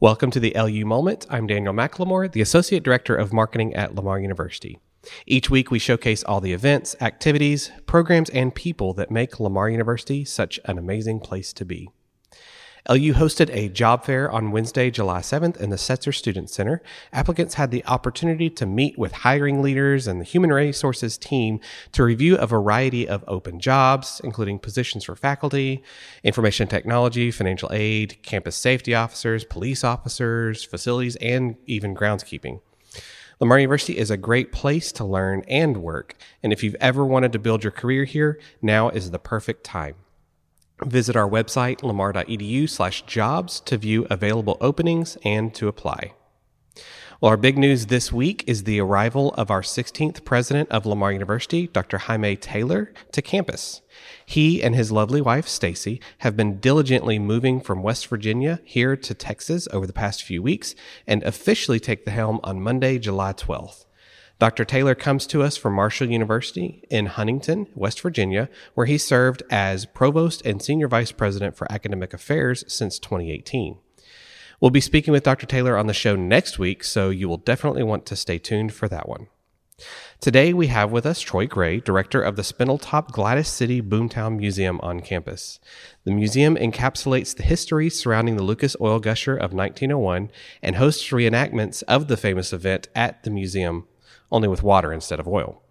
Welcome to the LU Moment. I'm Daniel McLemore, the Associate Director of Marketing at Lamar University. Each week, we showcase all the events, activities, programs, and people that make Lamar University such an amazing place to be. LU hosted a job fair on Wednesday, July 7th in the Setzer Student Center. Applicants had the opportunity to meet with hiring leaders and the human resources team to review a variety of open jobs, including positions for faculty, information technology, financial aid, campus safety officers, police officers, facilities, and even groundskeeping. Lamar University is a great place to learn and work, and if you've ever wanted to build your career here, now is the perfect time. Visit our website, lamar.edu slash jobs to view available openings and to apply. Well, our big news this week is the arrival of our 16th president of Lamar University, Dr. Jaime Taylor, to campus. He and his lovely wife, Stacy, have been diligently moving from West Virginia here to Texas over the past few weeks and officially take the helm on Monday, July 12th. Dr. Taylor comes to us from Marshall University in Huntington, West Virginia, where he served as provost and senior vice president for academic affairs since 2018. We'll be speaking with Dr. Taylor on the show next week, so you will definitely want to stay tuned for that one. Today we have with us Troy Gray, director of the Spindletop Gladys City Boomtown Museum on campus. The museum encapsulates the history surrounding the Lucas Oil Gusher of 1901 and hosts reenactments of the famous event at the museum only with water instead of oil.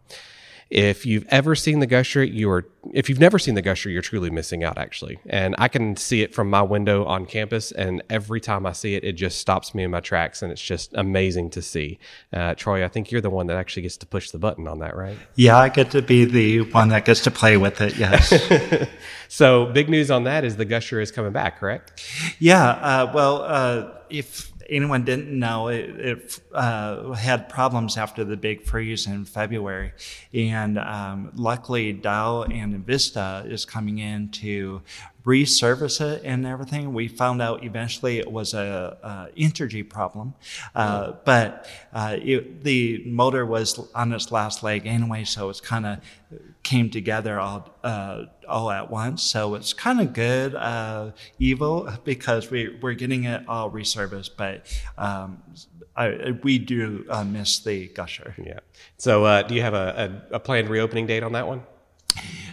If you've ever seen the gusher, you are if you've never seen the gusher, you're truly missing out actually. And I can see it from my window on campus and every time I see it it just stops me in my tracks and it's just amazing to see. Uh, Troy, I think you're the one that actually gets to push the button on that, right? Yeah, I get to be the one that gets to play with it. Yes. so, big news on that is the gusher is coming back, correct? Yeah, uh, well, uh, if anyone didn't know, it, it uh, had problems after the big freeze in February. And um, luckily, Dow and Invista is coming in to resurface it and everything. We found out eventually it was a, a problem, uh, but uh, it, the motor was on its last leg anyway, so it's kind of came together all uh, all at once. So it's kind of good, uh, evil because we we're getting it all resurfaced, but. Um, I, we do uh, miss the gusher. Yeah. So, uh, do you have a, a, a planned reopening date on that one?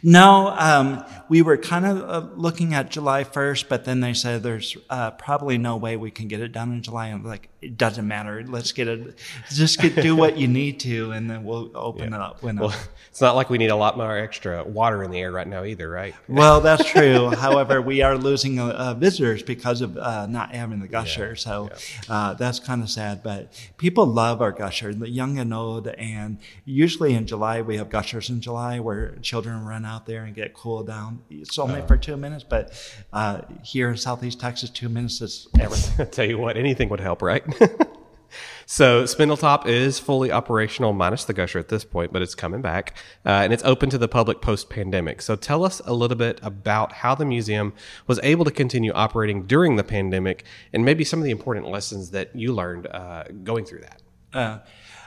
No, um, we were kind of uh, looking at July 1st, but then they said there's uh, probably no way we can get it done in July. And like, it doesn't matter. Let's get it, just get, do what you need to, and then we'll open yeah. it up. When well, it's not like we need a lot more extra water in the air right now either, right? well, that's true. However, we are losing uh, uh, visitors because of uh, not having the gusher. Yeah. So yeah. Uh, that's kind of sad. But people love our gusher, the young and old. And usually in July, we have gushers in July where children run out there and get cooled down. It's only oh. for two minutes, but uh, here in Southeast Texas, two minutes is everything. I tell you what, anything would help, right? so Spindletop is fully operational, minus the gusher at this point, but it's coming back, uh, and it's open to the public post-pandemic. So tell us a little bit about how the museum was able to continue operating during the pandemic, and maybe some of the important lessons that you learned uh, going through that. Uh,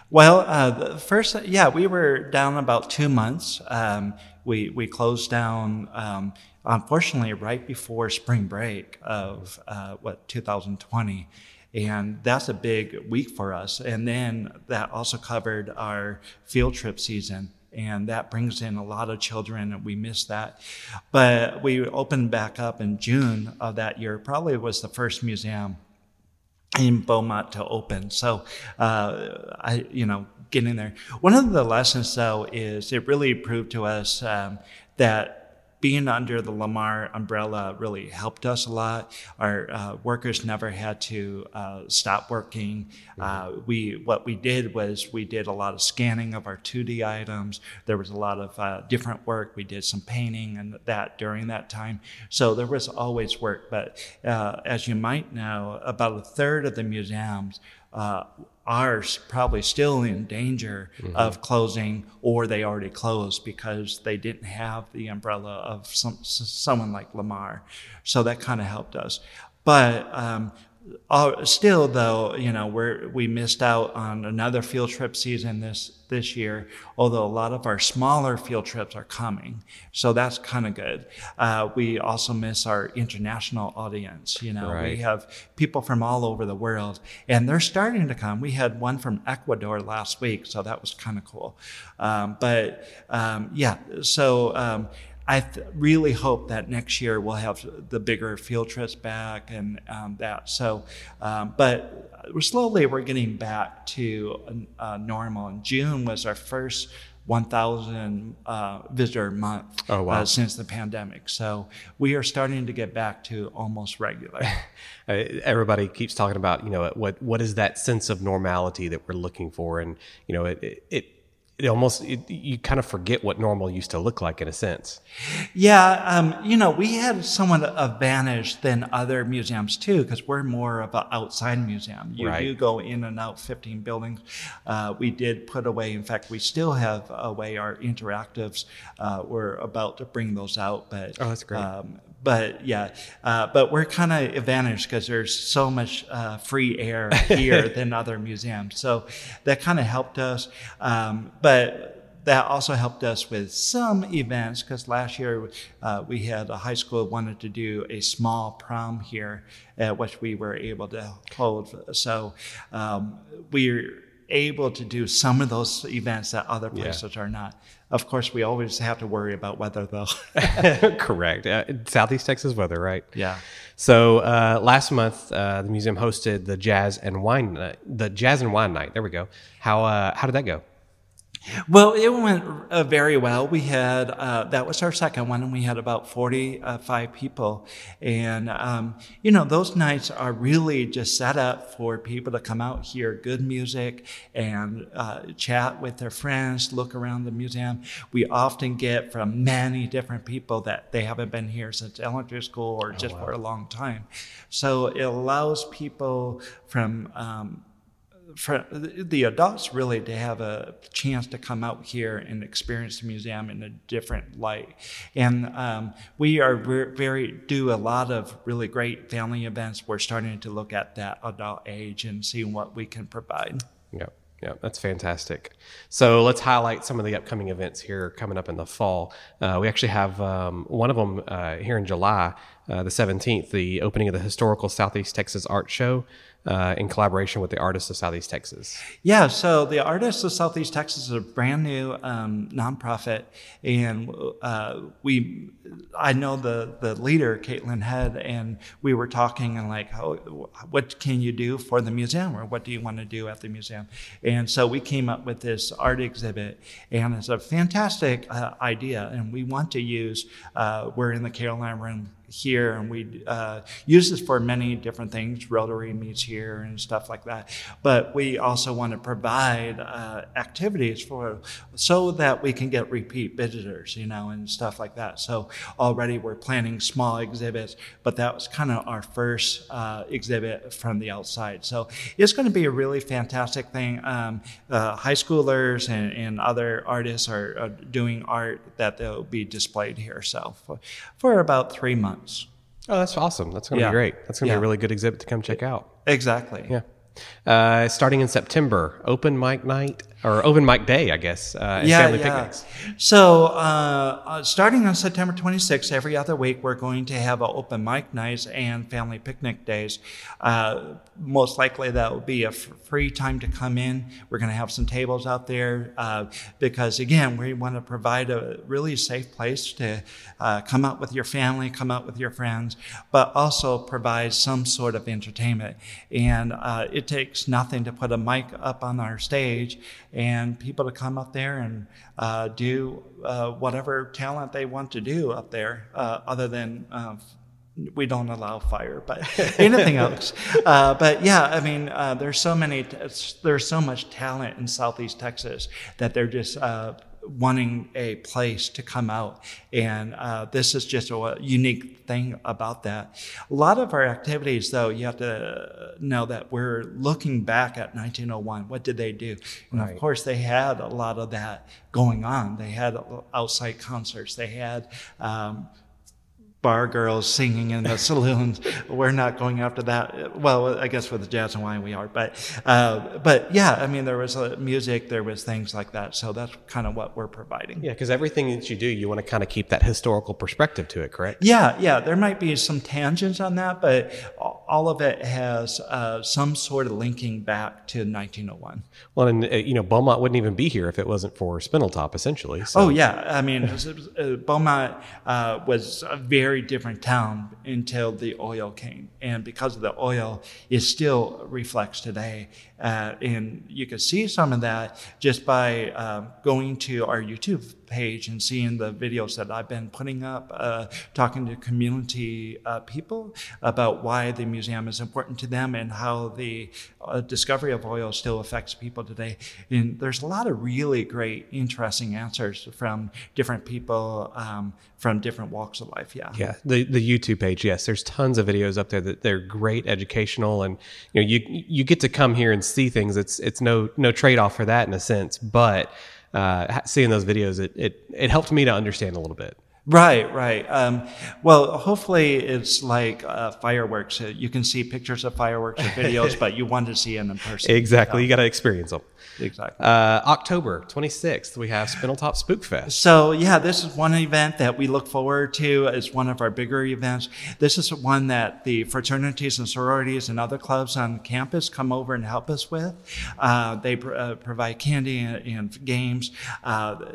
well, uh, first, yeah, we were down about two months. Um, we we closed down, um, unfortunately, right before spring break of uh, what 2020, and that's a big week for us. And then that also covered our field trip season. And that brings in a lot of children, and we miss that. But we opened back up in June of that year. Probably was the first museum in Beaumont to open. So, uh, I, you know, getting there. One of the lessons, though, is it really proved to us um, that being under the Lamar umbrella really helped us a lot. Our uh, workers never had to uh, stop working. Uh, we what we did was we did a lot of scanning of our 2D items. There was a lot of uh, different work. We did some painting and that during that time. So there was always work. But uh, as you might know, about a third of the museums uh, are probably still in danger mm-hmm. of closing or they already closed because they didn't have the umbrella of some, someone like Lamar. So that kind of helped us. But um, uh, still, though, you know, we're, we missed out on another field trip season this, this year, although a lot of our smaller field trips are coming. So that's kind of good. Uh, we also miss our international audience. You know, Right. we have people from all over the world and they're starting to come. We had one from Ecuador last week, so that was kind of cool. Um, but um, yeah, so um, I th- really hope that next year we'll have the bigger field trips back and um, that. So, um, but we're slowly we're getting back to uh, normal. And June was our first 1,000 uh, visitor month Oh, wow. uh, since the pandemic. So we are starting to get back to almost regular. Uh, everybody keeps talking about you know what what is that sense of normality that we're looking for and you know it it, it it almost it, you kind of forget what normal used to look like in a sense Yeah, um, you know, we had somewhat advantage than other museums too, because we're more of an outside museum. You Right. do go in and out 15 buildings. Uh, we did put away, in fact, we still have away our interactives. Uh, we're about to bring those out, but Oh, that's great. Um, but yeah, uh, but we're kind of advantaged because there's so much uh, free air here than other museums. So that kind of helped us. Um, but that also helped us with some events because last year uh, we had a high school wanted to do a small prom here, which we were able to hold. So um, we're able to do some of those events that other Yeah. places are not. Of course, we always have to worry about weather though. correct uh, southeast texas weather right yeah. so uh, last month uh, the museum hosted the jazz and wine night, the jazz and wine night there we go how uh, how did that go Well, it went uh, very well. We had uh, that was our second one, and we had about forty-five people. And um, you know, those nights are really just set up for people to come out, hear good music, and uh, chat with their friends, look around the museum. We often get from many different people that they haven't been here since elementary school or just for a long time. So it allows people from um, for the adults really to have a chance to come out here and experience the museum in a different light. And um, we are ver- very do a lot of really great family events. We're starting to look at that adult age and see what we can provide. Yeah, yeah, that's fantastic. So let's highlight some of the upcoming events here coming up in the fall. Uh, we actually have um, one of them uh, here in July, uh, the 17th, the opening of the Historical Southeast Texas Art Show uh, in collaboration with the Artists of Southeast Texas. Yeah, so the Artists of Southeast Texas is a brand new um, nonprofit, and uh, we, I know the the leader, Caitlin Head, and we were talking and like, how, what can you do for the museum, or what do you want to do at the museum? And so we came up with this art exhibit, and it's a fantastic uh, idea, and we want to use. Uh, we're in the Caroline Room here and we uh, use this for many different things rotary meets here and stuff like that. But we also want to provide uh, activities for so that we can get repeat visitors you know and stuff like that. So already we're planning small exhibits but that was kind of our first uh, exhibit from the outside. So it's going to be a really fantastic thing. Um, uh, high schoolers and, and other artists are, are doing art that they'll be displayed here so for, for about three months Oh, that's awesome. That's going to Yeah. be great. That's going to be a really good exhibit to come check out. exactly Yeah. Uh, starting in September, open mic night or open mic day, I guess, uh, and family picnics. So, uh, uh, starting on September 26th, every other week, we're going to have an open mic nights and family picnic days. Uh, most likely, that will be a f- free time to come in. We're going to have some tables out there uh, because, again, we want to provide a really safe place to uh, come out with your family, come out with your friends, but also provide some sort of entertainment. And uh, it takes nothing to put a mic up on our stage and people to come up there and uh, do uh, whatever talent they want to do up there, uh, other than. Uh, we don't allow fire, but anything else. Uh, but yeah, I mean, uh, there's so many, there's so much talent in Southeast Texas that they're just uh, wanting a place to come out. And uh, this is just a unique thing about that. A lot of our activities, though, you have to know that we're looking back at 1901. What did they do? And Right. of course, they had a lot of that going on. They had outside concerts. They had um, bar girls singing in the saloons. We're not going after that. Well, I guess with the jazz and wine we are, but uh, but yeah, I mean there was uh, music, there was things like that. So that's kind of what we're providing. Yeah, because everything that you do, you want to kind of keep that historical perspective to it, correct? Yeah, yeah. There might be some tangents on that, but all of it has uh, some sort of linking back to 1901. Well, and uh, you know, Beaumont wouldn't even be here if it wasn't for Spindletop, essentially. So. Oh yeah, I mean, uh, Beaumont uh, was a very different town until the oil came, and because of the oil, it still reflects today. Uh, and you can see some of that just by uh, going to our YouTube page and seeing the videos that I've been putting up, uh, talking to community uh, people about why the museum is important to them and how the uh, discovery of oil still affects people today. And there's a lot of really great, interesting answers from different people um, from different walks of life. Yeah. Yeah. The the YouTube page, yes. There's tons of videos up there that they're great educational and you know, you you get to come here and see things. It's it's no no trade off for that in a sense, but uh, seeing those videos, it, it it helped me to understand a little bit. Right, right. Um, well, hopefully it's like uh, fireworks. You can see pictures of fireworks or videos, but you want to see them in person. Exactly. You got to experience them. Exactly. Uh, October 26th, we have Spindletop Spook Fest. So, yeah, this is one event that we look forward to. It's one of our bigger events. This is one that the fraternities and sororities and other clubs on campus come over and help us with. Uh, they pr- uh, provide candy and, and games uh,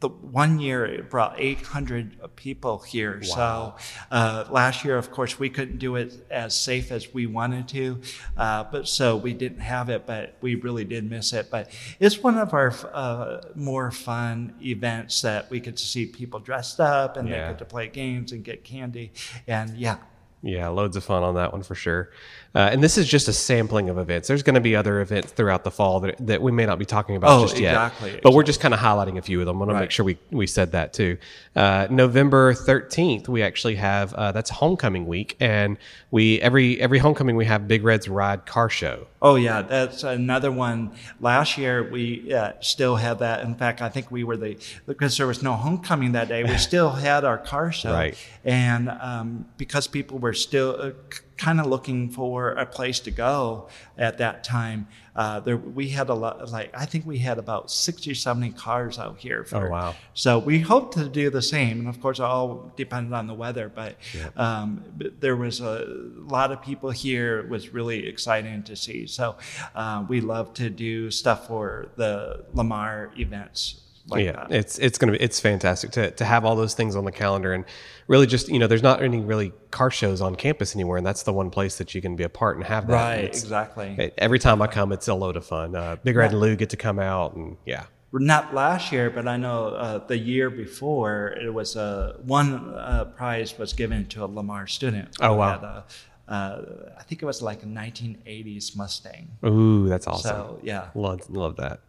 the one year it brought 800 people here. Wow. So uh, last year, of course, we couldn't do it as safe as we wanted to, uh, but so we didn't have it. But we really did miss it. But it's one of our uh, more fun events that we get to see people dressed up and yeah. they get to play games and get candy, and yeah. Yeah, loads of fun on that one for sure. Uh, and this is just a sampling of events. There's going to be other events throughout the fall that, that we may not be talking about oh, just yet. Exactly, but we're just kind of highlighting a few of them. I want right. to make sure we, we said that too. Uh, November 13th, we actually have uh, that's homecoming week, and we every every homecoming we have Big Red's Ride Car Show. Oh yeah, that's another one. Last year we uh, still had that. In fact, I think we were the because there was no homecoming that day. We still had our car show, right? And um, because people were still uh, kind of looking for a place to go at that time. Uh, there, we had a lot, like, I think we had about 60 or 70 cars out here. For, oh, wow. So we hope to do the same. And of course, it all depended on the weather, but, yeah. um, but there was a lot of people here. It was really exciting to see. So uh, we love to do stuff for the Lamar events like yeah, that. it's it's gonna be it's fantastic to to have all those things on the calendar and really just you know there's not any really car shows on campus anywhere and that's the one place that you can be a part and have that. Right, exactly. It, every time I come, it's a load of fun. Uh, Big Red and Lou get to come out and yeah. Not last year, but I know uh, the year before it was uh, one uh, prize was given to a Lamar student. Oh wow! uh, I think it was like a 1980s Mustang. Ooh, that's awesome. So yeah, love love that.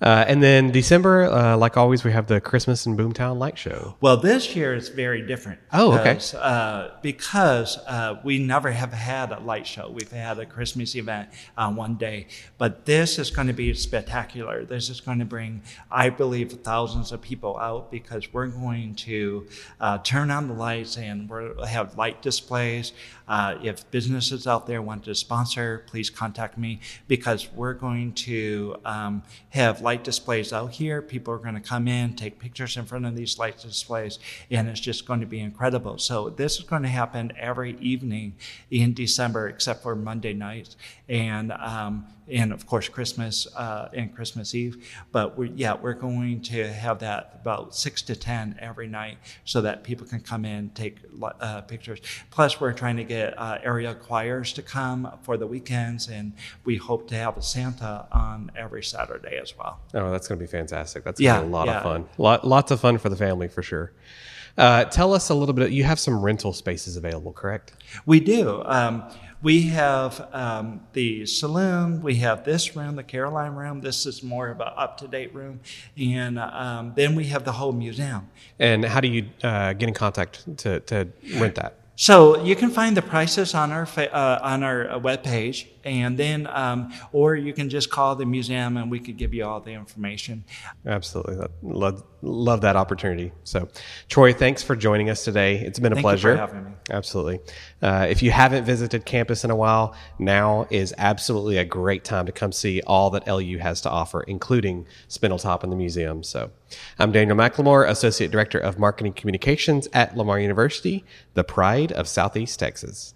Uh, and then December, uh, like always, we have the Christmas in Boomtown Light Show. Well, this year is very different. Oh, okay. Because, uh, because uh, we never have had a light show. We've had a Christmas event on one day, but this is going to be spectacular. This is going to bring, I believe, thousands of people out because we're going to uh, turn on the lights and we'll have light displays. Uh, if businesses out there want to sponsor, please contact me because we're going to um, have light displays out here. People are going to come in, take pictures in front of these light displays, and it's just going to be incredible. So this is going to happen every evening in December, except for Monday nights, and um, and of course Christmas uh, and Christmas Eve. But we're, yeah, we're going to have that about six to ten every night, so that people can come in, take uh, pictures. Plus, we're trying to get uh, area choirs to come for the weekends, and we hope to have a Santa on every Saturday as well. Oh, that's going to be fantastic. That's going to be a lot yeah. of fun. Lot, lots of fun for the family for sure. Uh, tell us a little bit. You have some rental spaces available, correct? We do. Um, we have um, the saloon. We have this room, the Caroline room. This is more of an up to date room. And um, then we have the whole museum. And how do you uh, get in contact to, to rent that? So you can find the prices on our fa- uh, on our uh, webpage, and then um, or you can just call the museum, and we could give you all the information. Absolutely, love, love that opportunity. So, Troy, thanks for joining us today. It's been a Thank you pleasure. for having me. Absolutely. Uh, if you haven't visited campus in a while, now is absolutely a great time to come see all that LU has to offer, including Spindletop and the museum. So, I'm Daniel McLemore, Associate Director of Marketing Communications at Lamar University, the pride of Southeast Texas.